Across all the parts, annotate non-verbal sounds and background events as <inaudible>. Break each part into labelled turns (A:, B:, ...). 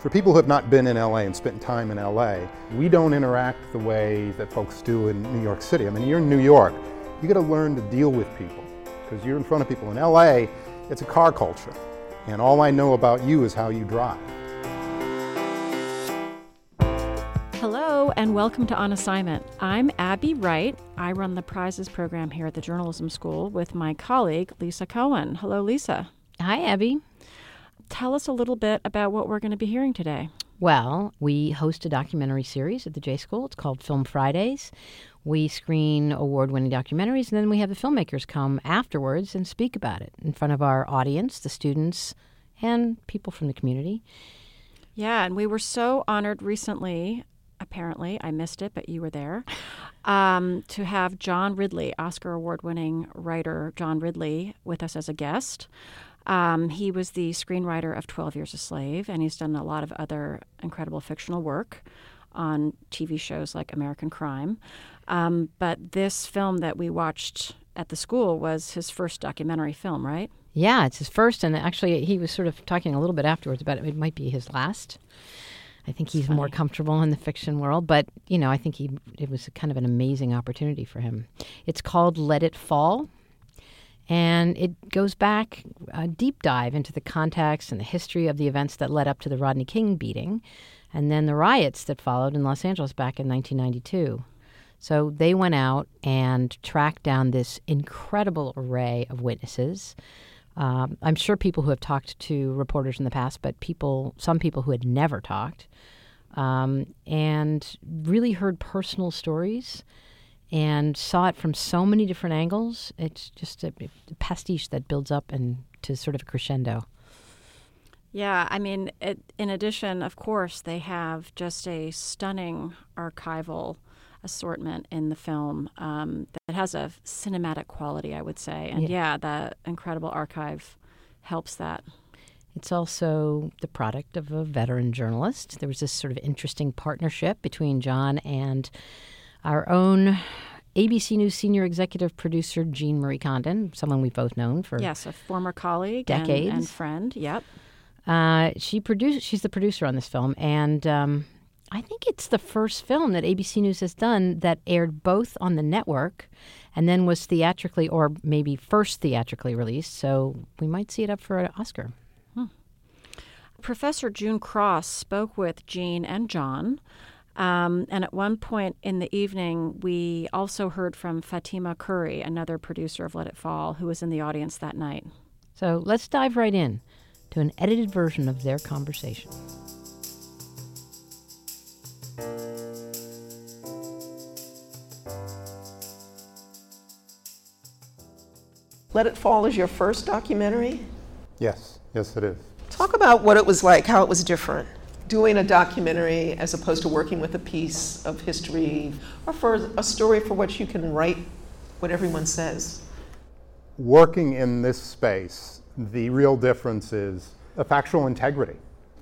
A: For people who have not been in LA and spent time in LA, we don't interact the way that folks do in New York City. I mean, you're in New York, you got to learn to deal with people because you're in front of people. In LA, it's a car culture, and all I know about you is how you drive.
B: Hello, and welcome to On Assignment. I'm Abby Wright. I run the prizes program here at the Journalism School with my colleague, Lisa Cohen. Hello, Lisa.
C: Hi, Abby.
B: Tell us a little bit about what we're going to be hearing today.
C: Well, we host a documentary series at the J School. It's called Film Fridays. We screen award winning documentaries, and then we have the filmmakers come afterwards and speak about it in front of our audience, the students, and people from the community.
B: Yeah, and we were so honored recently. Apparently, I missed it, but you were there. <laughs> Um, to have John Ridley, Oscar award winning writer John Ridley, with us as a guest. Um, he was the screenwriter of 12 Years a Slave, and he's done a lot of other incredible fictional work on TV shows like American Crime. Um, but this film that we watched at the school was his first documentary film, right?
C: Yeah, it's his first, and actually, he was sort of talking a little bit afterwards about it. It might be his last. I think he's more comfortable in the fiction world, but you know, I think he it was kind of an amazing opportunity for him. It's called Let It Fall, and it goes back a deep dive into the context and the history of the events that led up to the Rodney King beating and then the riots that followed in Los Angeles back in 1992. So they went out and tracked down this incredible array of witnesses. Um, I'm sure people who have talked to reporters in the past, but people, some people who had never talked, um, and really heard personal stories and saw it from so many different angles. It's just a, a pastiche that builds up and to sort of a crescendo.
B: Yeah, I mean, it, in addition, of course, they have just a stunning archival assortment in the film um, that has a cinematic quality, I would say. And yeah. yeah, the incredible archive helps that.
C: It's also the product of a veteran journalist. There was this sort of interesting partnership between John and our own ABC News senior executive producer Jean Marie Condon, someone we've both known for
B: yes, a former colleague
C: decades
B: and, and friend. Yep.
C: Uh, she produced. She's the producer on this film, and um, I think it's the first film that ABC News has done that aired both on the network and then was theatrically, or maybe first theatrically released. So we might see it up for an Oscar. Hmm.
B: Professor June Cross spoke with Jean and John um, and at one point in the evening, we also heard from Fatima Curry, another producer of Let It Fall, who was in the audience that night.
C: So let's dive right in to an edited version of their conversation.
D: Let It Fall is your first documentary?
A: Yes, yes, it is.
D: Talk about what it was like, how it was different doing a documentary as opposed to working with a piece of history or for a story for which you can write what everyone says?
A: Working in this space, the real difference is a factual integrity.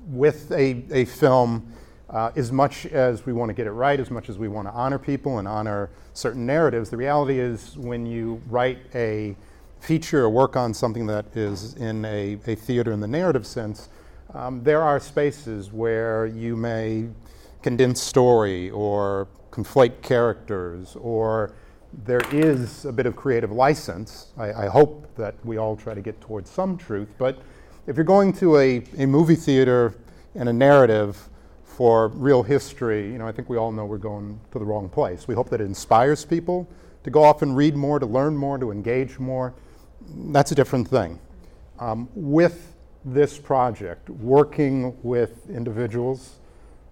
A: With a, a film, uh, as much as we want to get it right, as much as we want to honor people and honor certain narratives, the reality is when you write a feature or work on something that is in a, a theater in the narrative sense, um, there are spaces where you may condense story or conflate characters, or there is a bit of creative license. I, I, hope that we all try to get towards some truth, but if you're going to a, a movie theater and a narrative for real history, you know, I think we all know we're going to the wrong place. We hope that it inspires people to go off and read more, to learn more, to engage more. That's a different thing. Um, with this project, working with individuals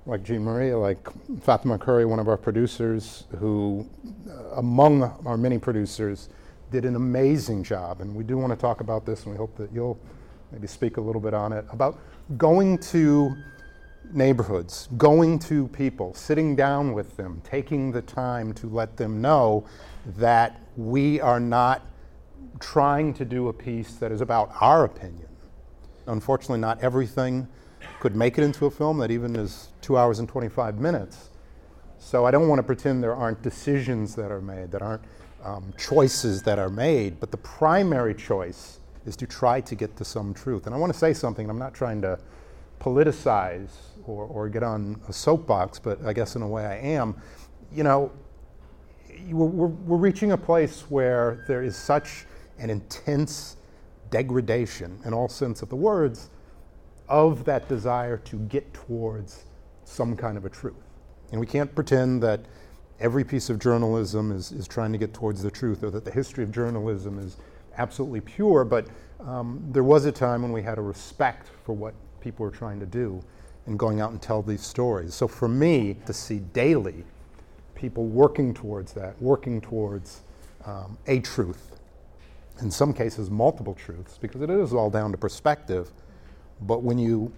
A: like Jean Marie, like Fatima Curry, one of our producers, who, uh, among our many producers, did an amazing job. And we do want to talk about this, and we hope that you'll maybe speak a little bit on it about going to neighborhoods, going to people, sitting down with them, taking the time to let them know that we are not trying to do a piece that is about our opinion Unfortunately, not everything could make it into a film that even is two hours and 25 minutes. So I don't want to pretend there aren't decisions that are made, that aren't um, choices that are made, but the primary choice is to try to get to some truth. And I want to say something, I'm not trying to politicize or, or get on a soapbox, but I guess in a way I am, you know, we're, we're reaching a place where there is such an intense degradation, in all sense of the words, of that desire to get towards some kind of a truth. And we can't pretend that every piece of journalism is, is trying to get towards the truth or that the history of journalism is absolutely pure, but um, there was a time when we had a respect for what people were trying to do and going out and tell these stories. So for me, to see daily people working towards that, working towards um, a truth, in some cases multiple truths, because it is all down to perspective. But when you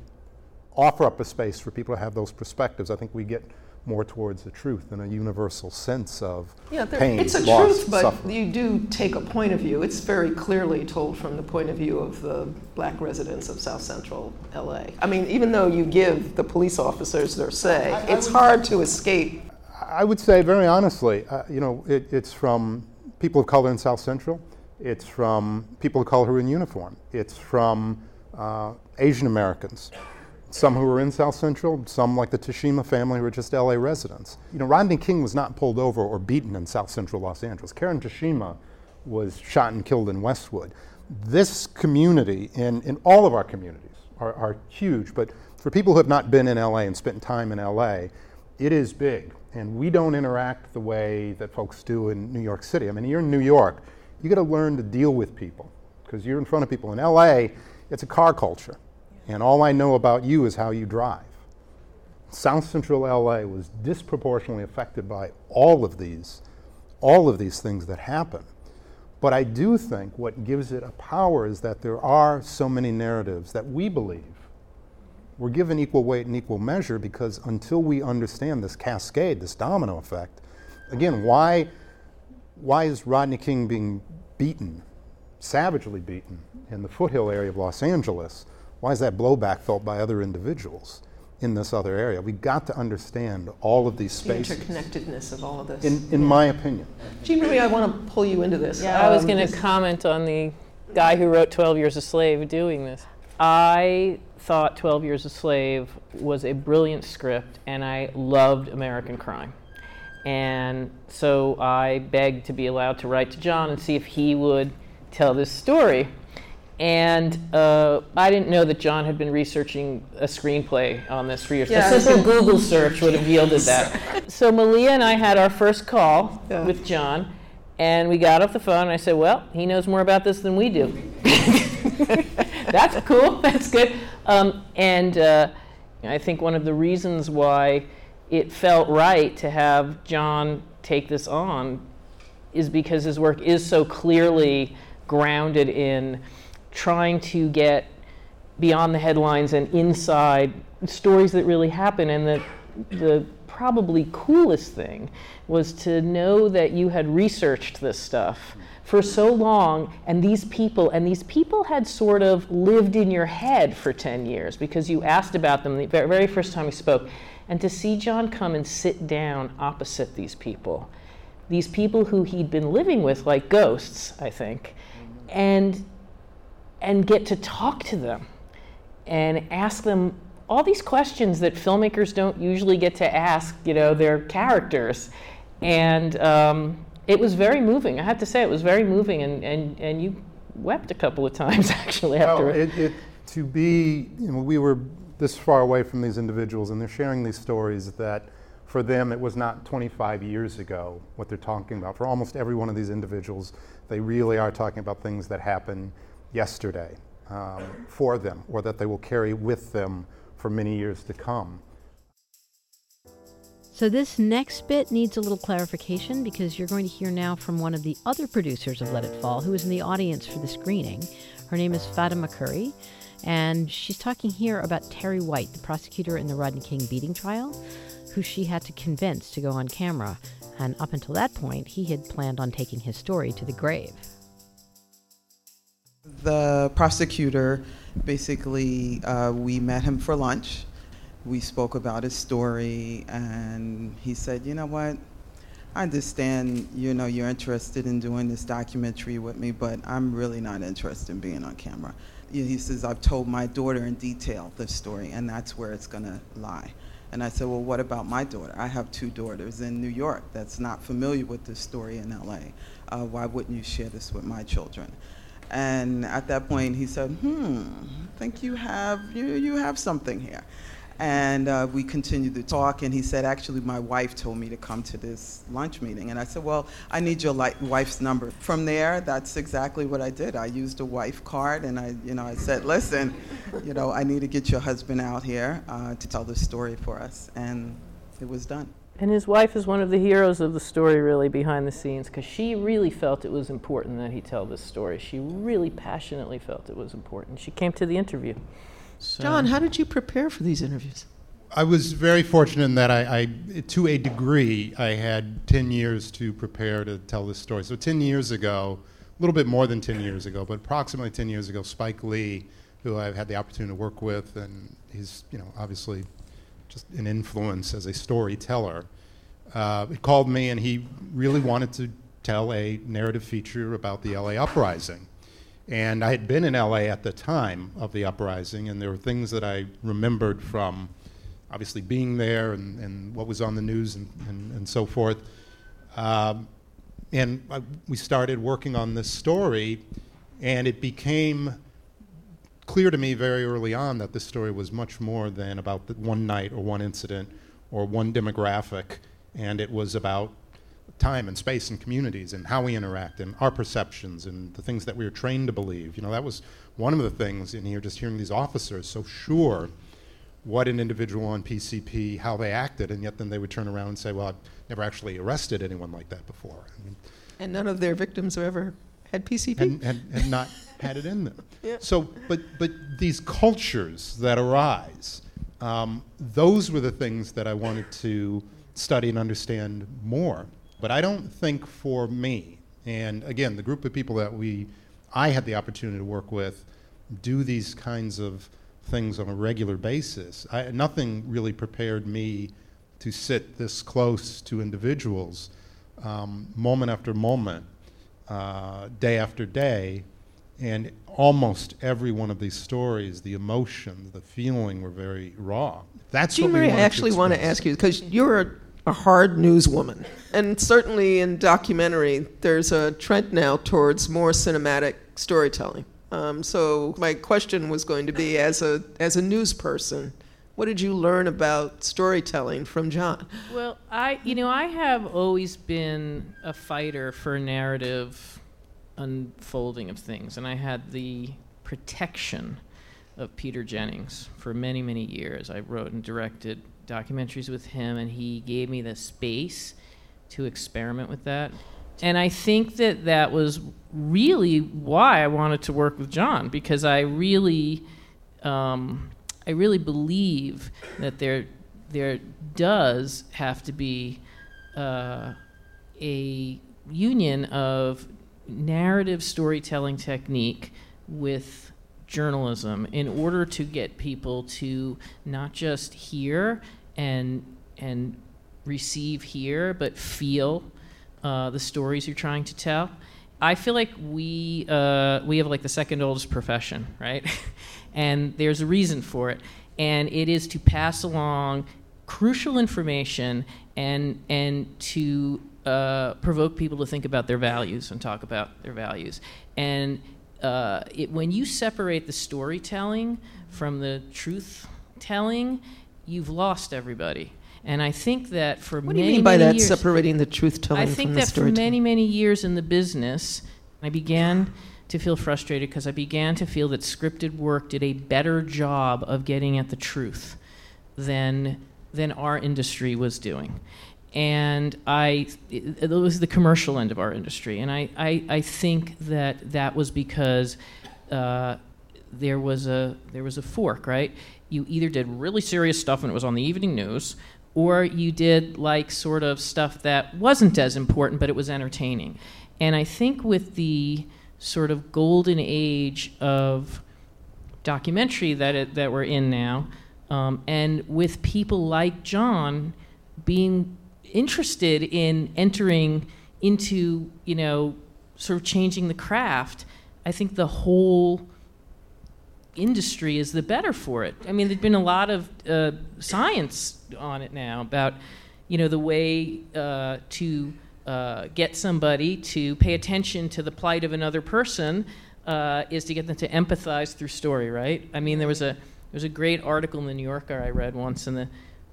A: offer up a space for people to have those perspectives, I think we get more towards the truth and a universal sense of
D: yeah, there,
A: pain,
D: it's a
A: loss,
D: truth, but
A: suffering.
D: you do take a point of view. It's very clearly told from the point of view of the black residents of South Central LA. I mean, even though you give the police officers their say,
A: I- I
D: it's
A: would-
D: hard to escape.
A: I would say very honestly, uh, you know, it, it's from people of color in South Central. It's from people of color in uniform. It's from uh, Asian Americans, some who were in South Central, some like the Toshima family who are just LA residents. You know, Rodney King was not pulled over or beaten in South Central Los Angeles. Karen Toshima was shot and killed in Westwood. This community, and in all of our communities, are, are huge, but for people who have not been in LA and spent time in LA, it is big. And we don't interact the way that folks do in New York City. I mean, you're in New York, you got to learn to deal with people because you're in front of people. In LA, it's a car culture. And all I know about you is how you drive. South Central LA was disproportionately affected by all of these, all of these things that happen. But I do think what gives it a power is that there are so many narratives that we believe we're given equal weight and equal measure because until we understand this cascade, this domino effect, again, why, why is Rodney King being beaten, savagely beaten, in the foothill area of Los Angeles? Why is that blowback felt by other individuals in this other area? We've got to understand all of these spaces.
D: The
A: spaces,
D: interconnectedness of all of this.
A: in, in my opinion.
D: Jean Marie, I want to pull you into this.
E: Yeah, I was
D: Um,
E: going to comment on the guy who wrote 12 Years a Slave doing this. I thought 12 Years a Slave was a brilliant script, and I loved American crime. And so I begged to be allowed to write to John and see if he would tell this story. And uh, I didn't know that John had been researching a screenplay on this for years.
D: Yeah,
E: a simple Google search would have yielded that. So Malia and I had our first call
D: Yeah.
E: with John, and we got off the phone. And I said, "Well, he knows more about this than we do." <laughs> That's cool. That's good. Um, and uh, I think one of the reasons why it felt right to have John take this on is because his work is so clearly grounded in trying to get beyond the headlines and inside stories that really happen. And the the probably coolest thing was to know that you had researched this stuff for so long and these people and these people had sort of lived in your head for 10 years because you asked about them the very first time you spoke and to see John come and sit down opposite these people these people who he'd been living with like ghosts I think and and get to talk to them and ask them all these questions that filmmakers don't usually get to ask, you know, their characters. And um, it was very moving. I have to say, it was very moving, and, and, and you wept a couple of <laughs> times actually after
A: Well,
E: it.
A: it, to be, you know, we were this far away from these individuals, and they're sharing these stories that for them it was not 25 years ago what they're talking about. For almost every one of these individuals, they really are talking about things that happened yesterday um, for them, or that they will carry with them for many years to come.
C: So, this next bit needs a little clarification because you're going to hear now from one of the other producers of Let It Fall who is in the audience for the screening. Her name is Fatima Curry, and she's talking here about Terry White, the prosecutor in the Rodney King beating trial, who she had to convince to go on camera. And up until that point, he had planned on taking his story to the grave.
F: The prosecutor basically, uh, we met him for lunch. We spoke about his story, and he said, You know what? I understand, you know, you're interested in doing this documentary with me, but I'm really not interested in being on camera. He says, I've told my daughter in detail this story, and that's where it's going to lie. And I said, Well, what about my daughter? I have two daughters in New York that's not familiar with this story in LA. Uh, why wouldn't you share this with my children? And at that point, he said, Hmm, I think you have, you, you have something here. And uh, we continued to talk, and he said, Actually, my wife told me to come to this lunch meeting. And I said, Well, I need your li- wife's number. From there, that's exactly what I did. I used a wife card, and I, you know, I said, Listen, you know, I need to get your husband out here uh, to tell this story for us. And it was done.
E: And his wife is one of the heroes of the story, really, behind the scenes, because she really felt it was important that he tell this story. She really passionately felt it was important. She came to the interview.
D: So. John, how did you prepare for these interviews?
A: I was very fortunate in that I, I, to a degree, I had 10 years to prepare to tell this story. So 10 years ago, a little bit more than 10 years ago, but approximately 10 years ago, Spike Lee, who I've had the opportunity to work with, and he's, you know, obviously just an influence as a storyteller, uh, he called me and he really wanted to tell a narrative feature about the LA uprising. And I had been in LA at the time of the uprising, and there were things that I remembered from obviously being there and, and what was on the news and, and, and so forth. Um, and I, we started working on this story, and it became clear to me very early on that this story was much more than about one night or one incident or one demographic, and it was about time and space and communities and how we interact and our perceptions and the things that we were trained to believe. You know, that was one of the things in here, just hearing these officers so sure what an individual on PCP, how they acted, and yet then they would turn around and say, well, I've never actually arrested anyone like that before. I mean,
D: and none of their victims have ever had PCP?
A: And, and, and not <laughs> had it in them.
D: Yeah.
A: So, but, but these cultures that arise, um, those were the things that I wanted to study and understand more. But I don't think for me, and again, the group of people that we, I had the opportunity to work with, do these kinds of things on a regular basis. I, nothing really prepared me to sit this close to individuals, um, moment after moment, uh, day after day, and almost every one of these stories, the emotion, the feeling were very raw. That's
D: Jean
A: what
D: Marie, I actually want to ask you because you're a a hard newswoman. And certainly in documentary, there's a trend now towards more cinematic storytelling. Um, so my question was going to be, as a as a news person, what did you learn about storytelling from John?
E: Well, I you know I have always been a fighter for narrative unfolding of things, and I had the protection of Peter Jennings for many many years. I wrote and directed documentaries with him, and he gave me the space to experiment with that. And I think that that was really why I wanted to work with John because I really, um, I really believe that there, there does have to be uh, a union of narrative storytelling technique with journalism in order to get people to not just hear and and receive here, but feel uh, the stories you're trying to tell. I feel like we uh, we have like the second oldest profession, right? <laughs> and there's a reason for it, and it is to pass along crucial information and and to uh, provoke people to think about their values and talk about their values. And uh, it, when you separate the storytelling from the truth telling, you've lost everybody. And I think that for
D: what
E: many,
D: do you mean by that
E: years,
D: separating the truth telling
E: I think that for many many years in the business, I began to feel frustrated because I began to feel that scripted work did a better job of getting at the truth than than our industry was doing. And I, it, it was the commercial end of our industry. And I, I, I think that that was because uh, there was a there was a fork, right? You either did really serious stuff and it was on the evening news, or you did like sort of stuff that wasn't as important but it was entertaining. And I think with the sort of golden age of documentary that it, that we're in now, um, and with people like John being interested in entering into, you know, sort of changing the craft, I think the whole industry is the better for it. I mean, there's been a lot of uh, science on it now about, you know, the way uh, to uh, get somebody to pay attention to the plight of another person uh, is to get them to empathize through story, right? I mean, there was a there was a great article in the New Yorker I read once, and the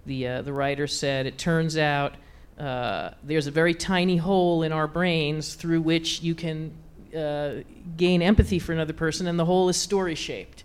E: the uh, the writer said it turns out uh, there's a very tiny hole in our brains through which you can uh, gain empathy for another person, and the hole is story shaped,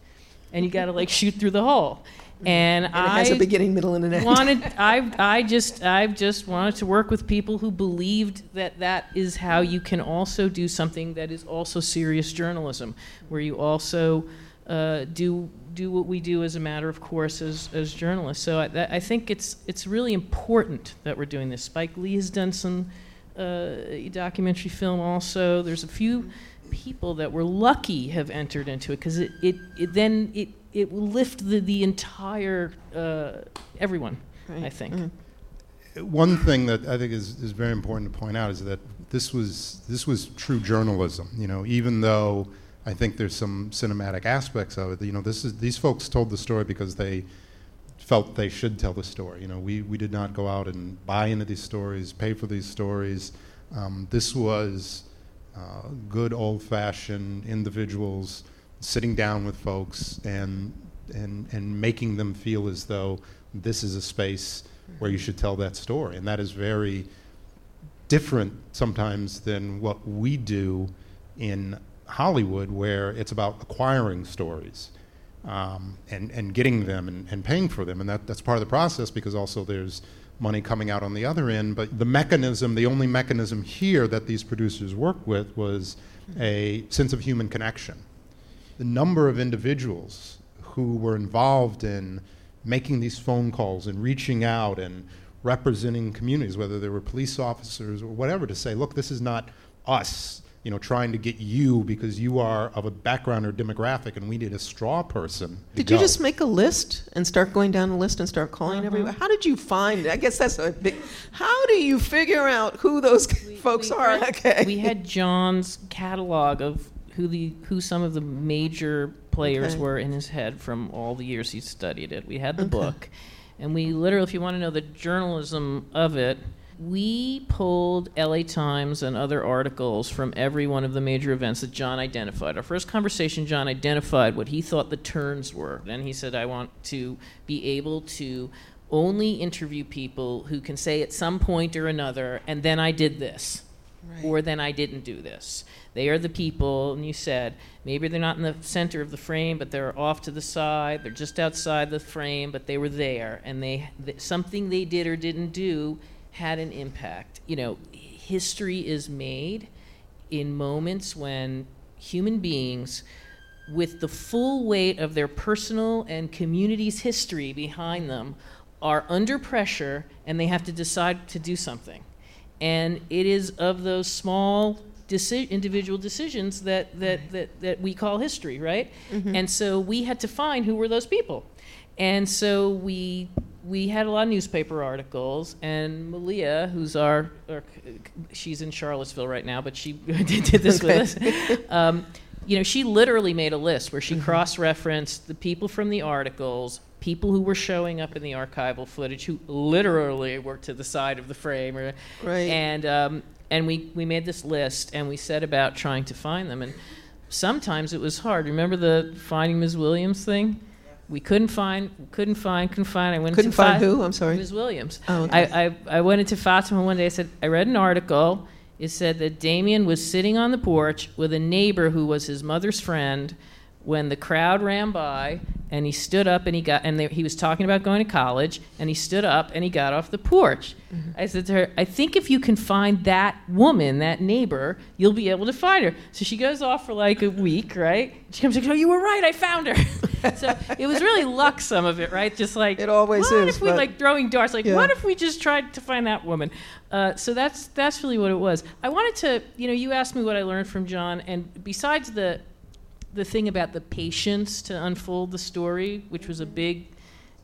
E: and you got to like shoot through the hole. And,
D: And it
E: I
D: has a beginning, middle, and an end.
E: wanted <laughs> I I just I just wanted to work with people who believed that that is how you can also do something that is also serious journalism, where you also uh, do do what we do as a matter of course as, as journalists. So I, that, I think it's it's really important that we're doing this. Spike Lee has done some uh, documentary film also. There's a few people that were lucky have entered into it because it, it, it then it it will lift the, the entire uh, everyone. I think.
A: One thing that I think is, is very important to point out is that this was this was true journalism. You know, even though I think there's some cinematic aspects of it. You know, this is these folks told the story because they felt they should tell the story. You know, we, we did not go out and buy into these stories, pay for these stories. Um, this was uh, good old-fashioned individuals sitting down with folks and and and making them feel as though this is a space where you should tell that story, and that is very different sometimes than what we do in Hollywood, where it's about acquiring stories um, and, and getting them and, and paying for them. And that, that's part of the process because also there's money coming out on the other end. But the mechanism, the only mechanism here that these producers worked with was a sense of human connection. The number of individuals who were involved in making these phone calls and reaching out and representing communities, whether they were police officers or whatever, to say, look, this is not us, you know, trying to get you because you are of a background or demographic and we need a straw person. to
D: Did you just make a list and start going down the list and start calling uh-huh. everyone? How did you find? it? I guess that's a big. How do you figure out who those folks
E: we
D: are?
E: had- <laughs>
D: okay.
E: We had John's catalog of who the who some of the major players
D: Okay.
E: were in his head from all the years he studied it. We had the book, and we literally, if you want to know the journalism of it, we pulled LA Times and other articles from every one of the major events that John identified. Our first conversation, John identified what he thought the turns were. Then he said, I want to be able to only interview people who can say at some point or another, and then I did this, or then I didn't do this. They are the people, and you said maybe they're not in the center of the frame, but they're off to the side. They're just outside the frame, but they were there, and they th- something they did or didn't do had an impact. You know, history is made in moments when human beings with the full weight of their personal and community's history behind them are under pressure and they have to decide to do something. And it is of those small deci- individual decisions that, that, mm-hmm. that, that we call history, right? Mm-hmm. And so we had to find who were those people. And so we we had a lot of newspaper articles, and Malia, who's our, our she's in Charlottesville right now, but she <laughs> did this with us. <laughs> Um, you know, she literally made a list where she cross-referenced the people from the articles, people who were showing up in the archival footage, who literally were to the side of the frame, or,
D: Right.
E: and um, and we we made this list, and we set about trying to find them, and sometimes it was hard. Remember the finding Ms. Williams thing? We couldn't find, couldn't find, couldn't find. I went to
D: Couldn't
E: to
D: find
E: Fa-
D: who? I'm sorry.
E: Ms. Williams.
D: Oh, okay.
E: I, I, I went into Fatima one day. I said, I read an article. It said that Damien was sitting on the porch with a neighbor who was his mother's friend when the crowd ran by, and he stood up and he got, and they, he was talking about going to college, and he stood up and he got off the porch.
D: Mm-hmm.
E: I said to her, I think if you can find that woman, that neighbor, you'll be able to find her. So she goes off for like a week, right? She comes goes, Oh, you were right, I found her. <laughs> so it was really luck, some of it, right? Just like,
D: It always
E: what
D: is,
E: if we like throwing darts? Like,
D: Yeah.
E: what if we just tried to find that woman? Uh, so that's that's really what it was. I wanted to, you know, you asked me what I learned from John, and besides the the thing about the patience to unfold the story, which was a big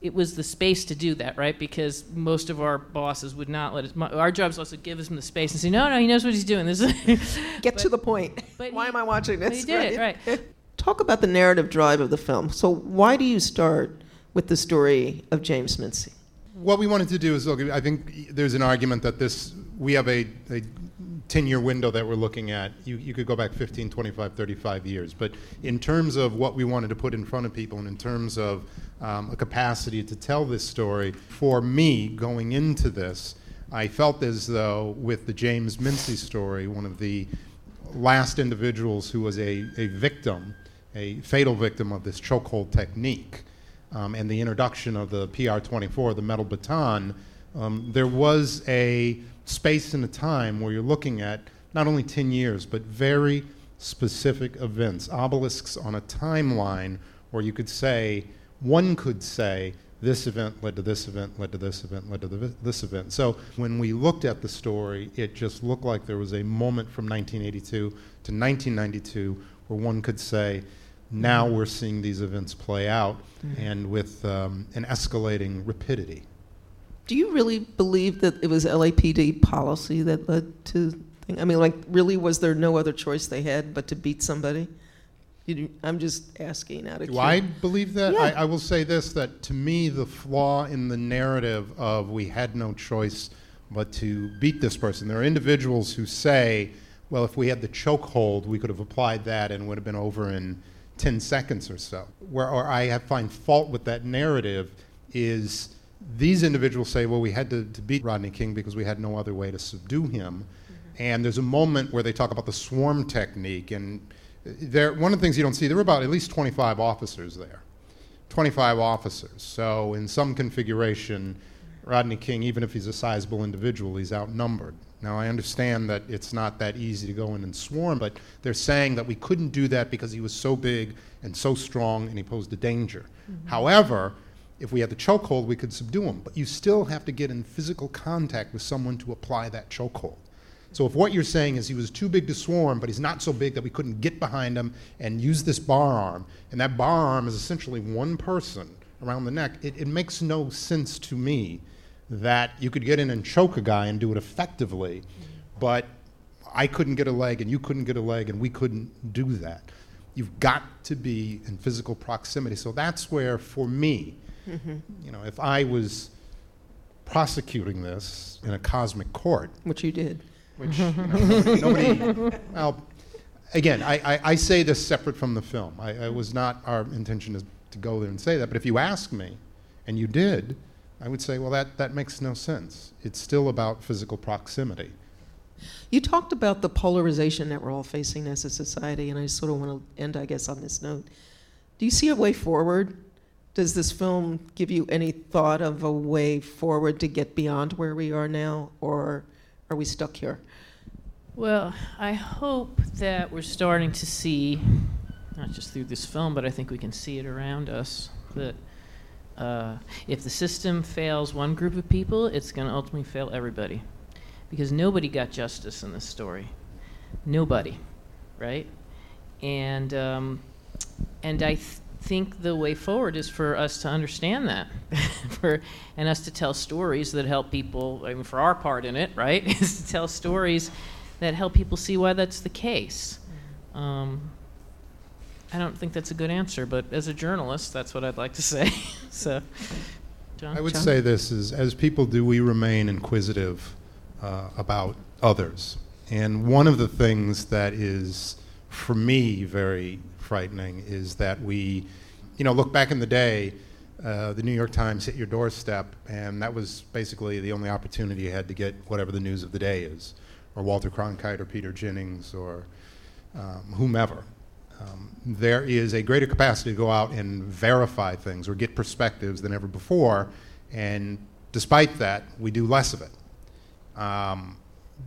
E: it was the space to do that, right? Because most of our bosses would not let us. Our job is also give us the space and say, no, no, he knows what he's doing. This is
D: Get <laughs>
E: but,
D: to the point.
E: But
D: why
E: he,
D: am I watching this?
E: he did
D: right?
E: it right. <laughs>
D: Talk about the narrative drive of the film. So why do you start with the story of James Mincey?
A: What we wanted to do is look. I think there's an argument that this we have a, a 10 year window that we're looking at, you, you could go back 15, 25, 35 years. But in terms of what we wanted to put in front of people and in terms of um, a capacity to tell this story, for me going into this, I felt as though with the James Mincey story, one of the last individuals who was a, a victim, a fatal victim of this chokehold technique, um, and the introduction of the PR 24, the metal baton, um, there was a space and a time where you're looking at not only 10 years, but very specific events, obelisks on a timeline where you could say, one could say, this event led to this event, led to this event, led to this event. So when we looked at the story, it just looked like there was a moment from 1982 to 1992 where one could say, now we're seeing these events play out mm-hmm. and with um, an escalating rapidity.
D: Do you really believe that it was LAPD policy that led to? I mean, like, really, was there no other choice they had but to beat somebody? You, I'm just asking out of.
A: Do I believe that?
D: Yeah.
A: I, I will say this: that to me, the flaw in the narrative of we had no choice but to beat this person. There are individuals who say, "Well, if we had the chokehold, we could have applied that and would have been over in 10 seconds or so." Where or I have find fault with that narrative is these individuals say, well, we had to, to, beat Rodney King because we had no other way to subdue him. Mm-hmm. And there's a moment where they talk about the swarm technique. And there, one of the things you don't see, there were about at least 25 officers there. 25 officers. So in some configuration, Rodney King, even if he's a sizable individual, he's outnumbered. Now, I understand that it's not that easy to go in and swarm, but they're saying that we couldn't do that because he was so big and so strong and he posed a danger. Mm-hmm. However, if we had the chokehold, we could subdue him. But you still have to get in physical contact with someone to apply that chokehold. So if what you're saying is he was too big to swarm, but he's not so big that we couldn't get behind him and use this bar arm, and that bar arm is essentially one person around the neck, it, it makes no sense to me that you could get in and choke a guy and do it effectively, but I couldn't get a leg and you couldn't get a leg and we couldn't do that. You've got to be in physical proximity. So that's where, for me, Mm-hmm. You know, if I was prosecuting this in a cosmic court,
D: which you did,
A: which you know, mm-hmm. nobody, nobody, <laughs> well, again, I, I, I, say this separate from the film. I, I was not our intention to, to go there and say that, but if you ask me, and you did, I would say, well, that, that makes no sense. It's still about physical proximity.
D: You talked about the polarization that we're all facing as a society, and I sort of want to end, I guess, on this note. Do you see a way forward does this film give you any thought of a way forward to get beyond where we are now, or are we stuck here?
E: Well, I hope that we're starting to see, not just through this film, but I think we can see it around us, that uh, if the system fails one group of people, it's going to ultimately fail everybody. Because nobody got justice in this story. Nobody, right? And, um, and I think the way forward is for us to understand that, <laughs> for and us to tell stories that help people. I mean, for our part in it, right, <laughs> is to tell stories that help people see why that's the case. Um, I don't think that's a good answer, but as a journalist, that's what I'd like to <laughs> say. so, John.
A: I would
E: John?
A: say this is as people do, we remain inquisitive uh, about others, and one of the things that is, for me, very frightening is that we, you know, look back in the day, uh, the New York Times hit your doorstep, and that was basically the only opportunity you had to get whatever the news of the day is, or Walter Cronkite, or Peter Jennings, or um, whomever. Um, there is a greater capacity to go out and verify things or get perspectives than ever before, and despite that, we do less of it. Um,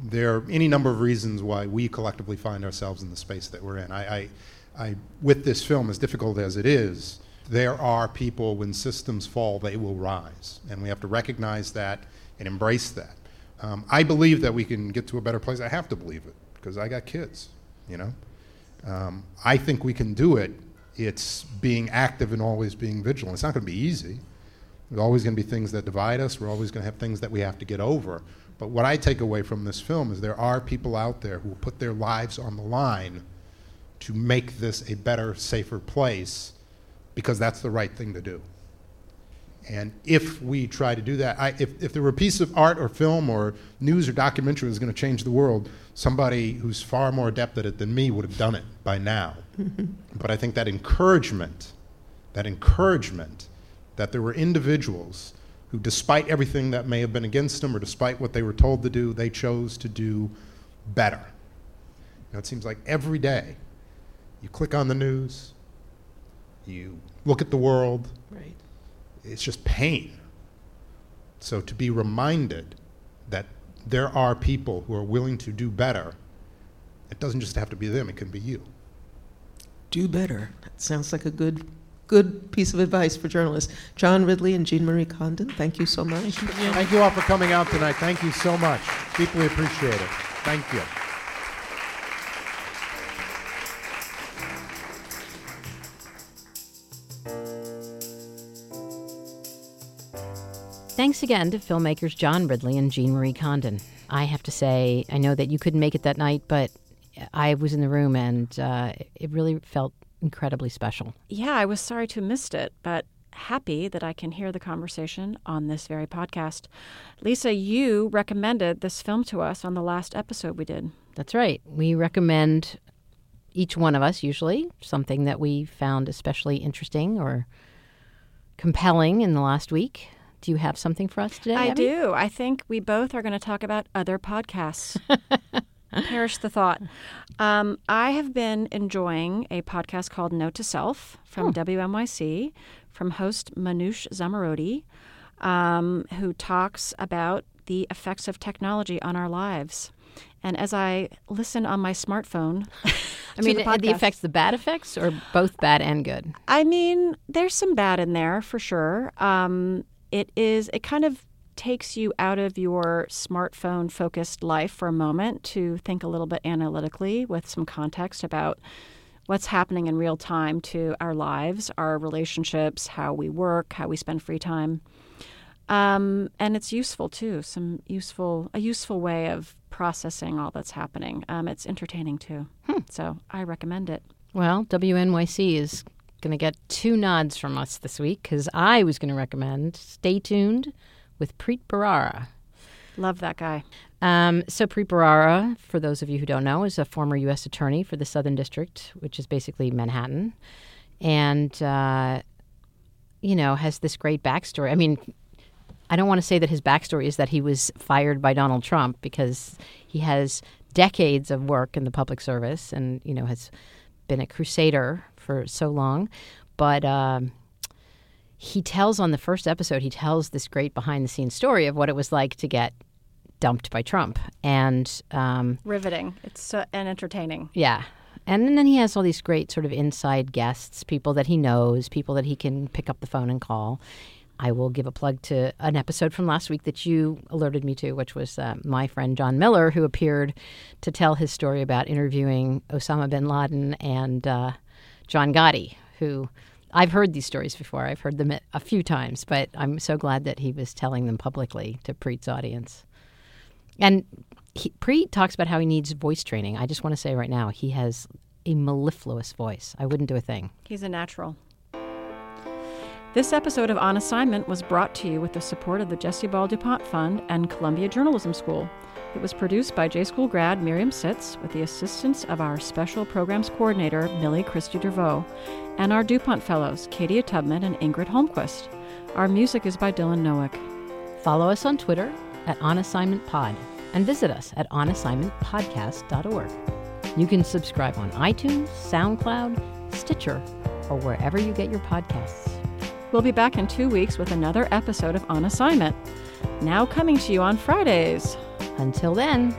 A: there are any number of reasons why we collectively find ourselves in the space that we're in. I, I I, with this film, as difficult as it is, there are people, when systems fall, they will rise. And we have to recognize that and embrace that. Um, I believe that we can get to a better place. I have to believe it because I got kids, you know. Um, I think we can do it. It's being active and always being vigilant. It's not going to be easy. There's always going to be things that divide us. We're always going to have things that we have to get over. But what I take away from this film is there are people out there who will put their lives on the line to make this a better, safer place because that's the right thing to do. And if we try to do that, I, if, if there were a piece of art or film or news or documentary that was going to change the world, somebody who's far more adept at it than me would have done it by now. <laughs> but I think that encouragement, that encouragement that there were individuals who, despite everything that may have been against them or despite what they were told to do, they chose to do better. You know, it seems like every day you click on the news, you look at the world,
D: Right.
A: it's just pain. So to be reminded that there are people who are willing to do better, it doesn't just have to be them, it can be you.
D: Do better. That sounds like a good, good piece of advice for journalists. John Ridley and Jean Marie Condon, thank you so much.
A: Thank you all for coming out tonight. Thank you so much. Deeply appreciate it. Thank you.
C: Thanks again to filmmakers John Ridley and Jean Marie Condon. I have to say, I know that you couldn't make it that night, but I was in the room and uh, it really felt incredibly special.
B: Yeah, I was sorry to have missed it, but happy that I can hear the conversation on this very podcast. Lisa, you recommended this film to us on the last episode we did.
C: That's right. We recommend each one of us, usually, something that we found especially interesting or compelling in the last week. Do you have something for us today?
B: I
C: Abby?
B: do. I think we both are going to talk about other podcasts. <laughs> Perish the thought. Um, I have been enjoying a podcast called Note to Self from WNYC, from host Manoush Zomorodi, um, who talks about the effects of technology on our lives. And as I listen on my smartphone, <laughs> I
C: mean,
B: the,
C: the, the effects, the bad effects, or both bad and good?
B: I mean, there's some bad in there for sure. Um, it is. It kind of takes you out of your smartphone focused life for a moment to think a little bit analytically with some context about what's happening in real time to our lives, our relationships, how we work, how we spend free time. Um, and it's useful too. Some useful, a useful way of processing all that's happening. Um, it's entertaining too. So I recommend it.
C: Well, WNYC is going to get two nods from us this week because I was going to recommend Stay Tuned with Preet Bharara.
B: Love that guy.
C: Um, so Preet Bharara, for those of you who don't know, is a former U.S. attorney for the Southern District, which is basically Manhattan, and uh, you know has this great backstory. I mean, I don't want to say that his backstory is that he was fired by Donald Trump because he has decades of work in the public service and you know has been a crusader for so long, but. Um, he tells on the first episode, he tells this great behind the scenes story of what it was like to get dumped by Trump. And um,
B: Riveting. It's uh, and entertaining.
C: yeah. And then he has all these great sort of inside guests, people that he knows, people that he can pick up the phone and call. I will give a plug to an episode from last week that you alerted me to, which was uh, my friend John Miller, who appeared to tell his story about interviewing Osama bin Laden and uh, John Gotti, who I've heard these stories before. I've heard them a few times, but I'm so glad that he was telling them publicly to Preet's audience. And he, Preet talks about how he needs voice training. I just want to say right now, he has a mellifluous voice. I wouldn't do a thing.
B: He's a natural. This episode of On Assignment was brought to you with the support of the Jessie Ball DuPont Fund and Columbia Journalism School. It was produced by J School grad Miriam Sitz with the assistance of our Special Programs Coordinator Millie Christie Dervaux and our DuPont Fellows Katia Tubman and Ingrid Holmquist. Our music is by Dylan Nowick.
C: Follow us on Twitter at OnAssignmentPod and visit us at onassignmentpodcast.org. You can subscribe on iTunes, SoundCloud, Stitcher, or wherever you get your podcasts.
B: We'll be back in two weeks with another episode of On Assignment. Now coming to you on Fridays.
C: Until then,